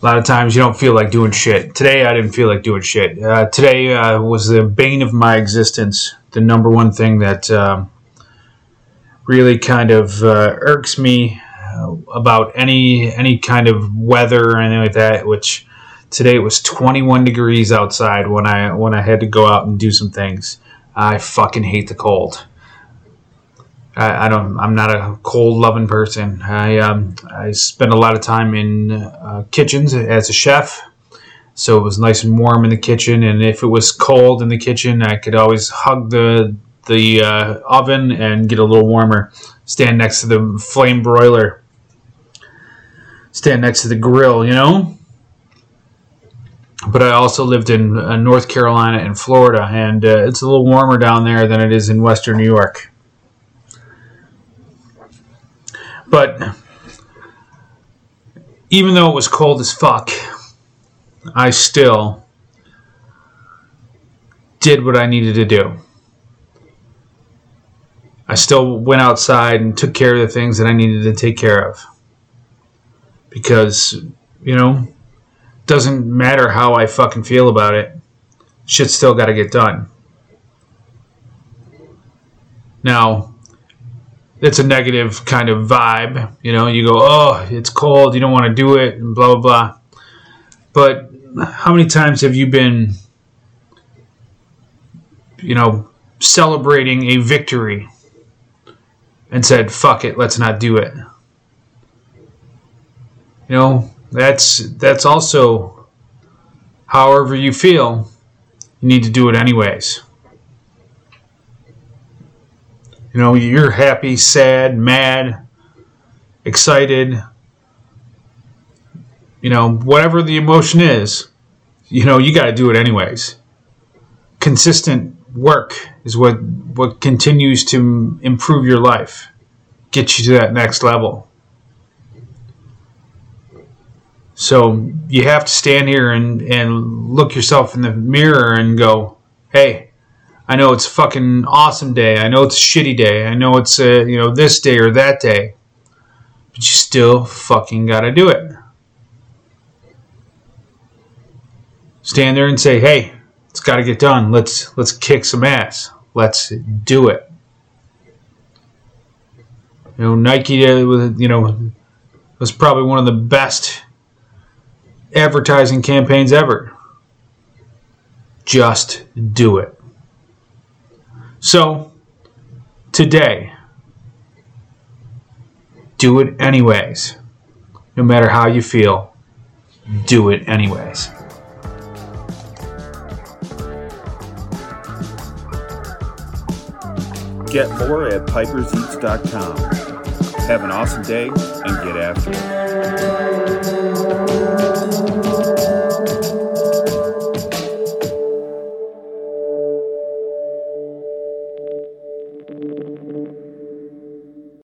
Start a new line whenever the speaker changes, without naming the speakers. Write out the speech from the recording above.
a lot of times, you don't feel like doing shit. Today, I didn't feel like doing shit. Uh, today uh, was the bane of my existence. The number one thing that um, really kind of uh, irks me uh, about any any kind of weather or anything like that. Which today it was 21 degrees outside when I when I had to go out and do some things. I fucking hate the cold. I, I don't. I'm not a cold loving person. I um, I spend a lot of time in uh, kitchens as a chef, so it was nice and warm in the kitchen. And if it was cold in the kitchen, I could always hug the the uh, oven and get a little warmer. Stand next to the flame broiler. Stand next to the grill. You know. But I also lived in uh, North Carolina and Florida, and uh, it's a little warmer down there than it is in Western New York. But even though it was cold as fuck, I still did what I needed to do. I still went outside and took care of the things that I needed to take care of. Because, you know, doesn't matter how I fucking feel about it. Shit's still got to get done. Now, it's a negative kind of vibe. You know, you go, oh, it's cold, you don't want to do it, and blah, blah, blah. But how many times have you been, you know, celebrating a victory and said, fuck it, let's not do it? You know, that's that's also however you feel, you need to do it anyways. You know, you're happy, sad, mad, excited. You know, whatever the emotion is, you know, you got to do it anyways. Consistent work is what what continues to improve your life, get you to that next level. So you have to stand here and, and look yourself in the mirror and go, hey, I know it's a fucking awesome day. I know it's a shitty day. I know it's a, you know this day or that day. But you still fucking got to do it. Stand there and say, "Hey, it's got to get done. Let's let's kick some ass. Let's do it." You know, Nike, uh, you know, was probably one of the best advertising campaigns ever. Just do it. So, today, do it anyways. No matter how you feel, do it anyways.
Get more at piperseats.com. Have an awesome day and get after it.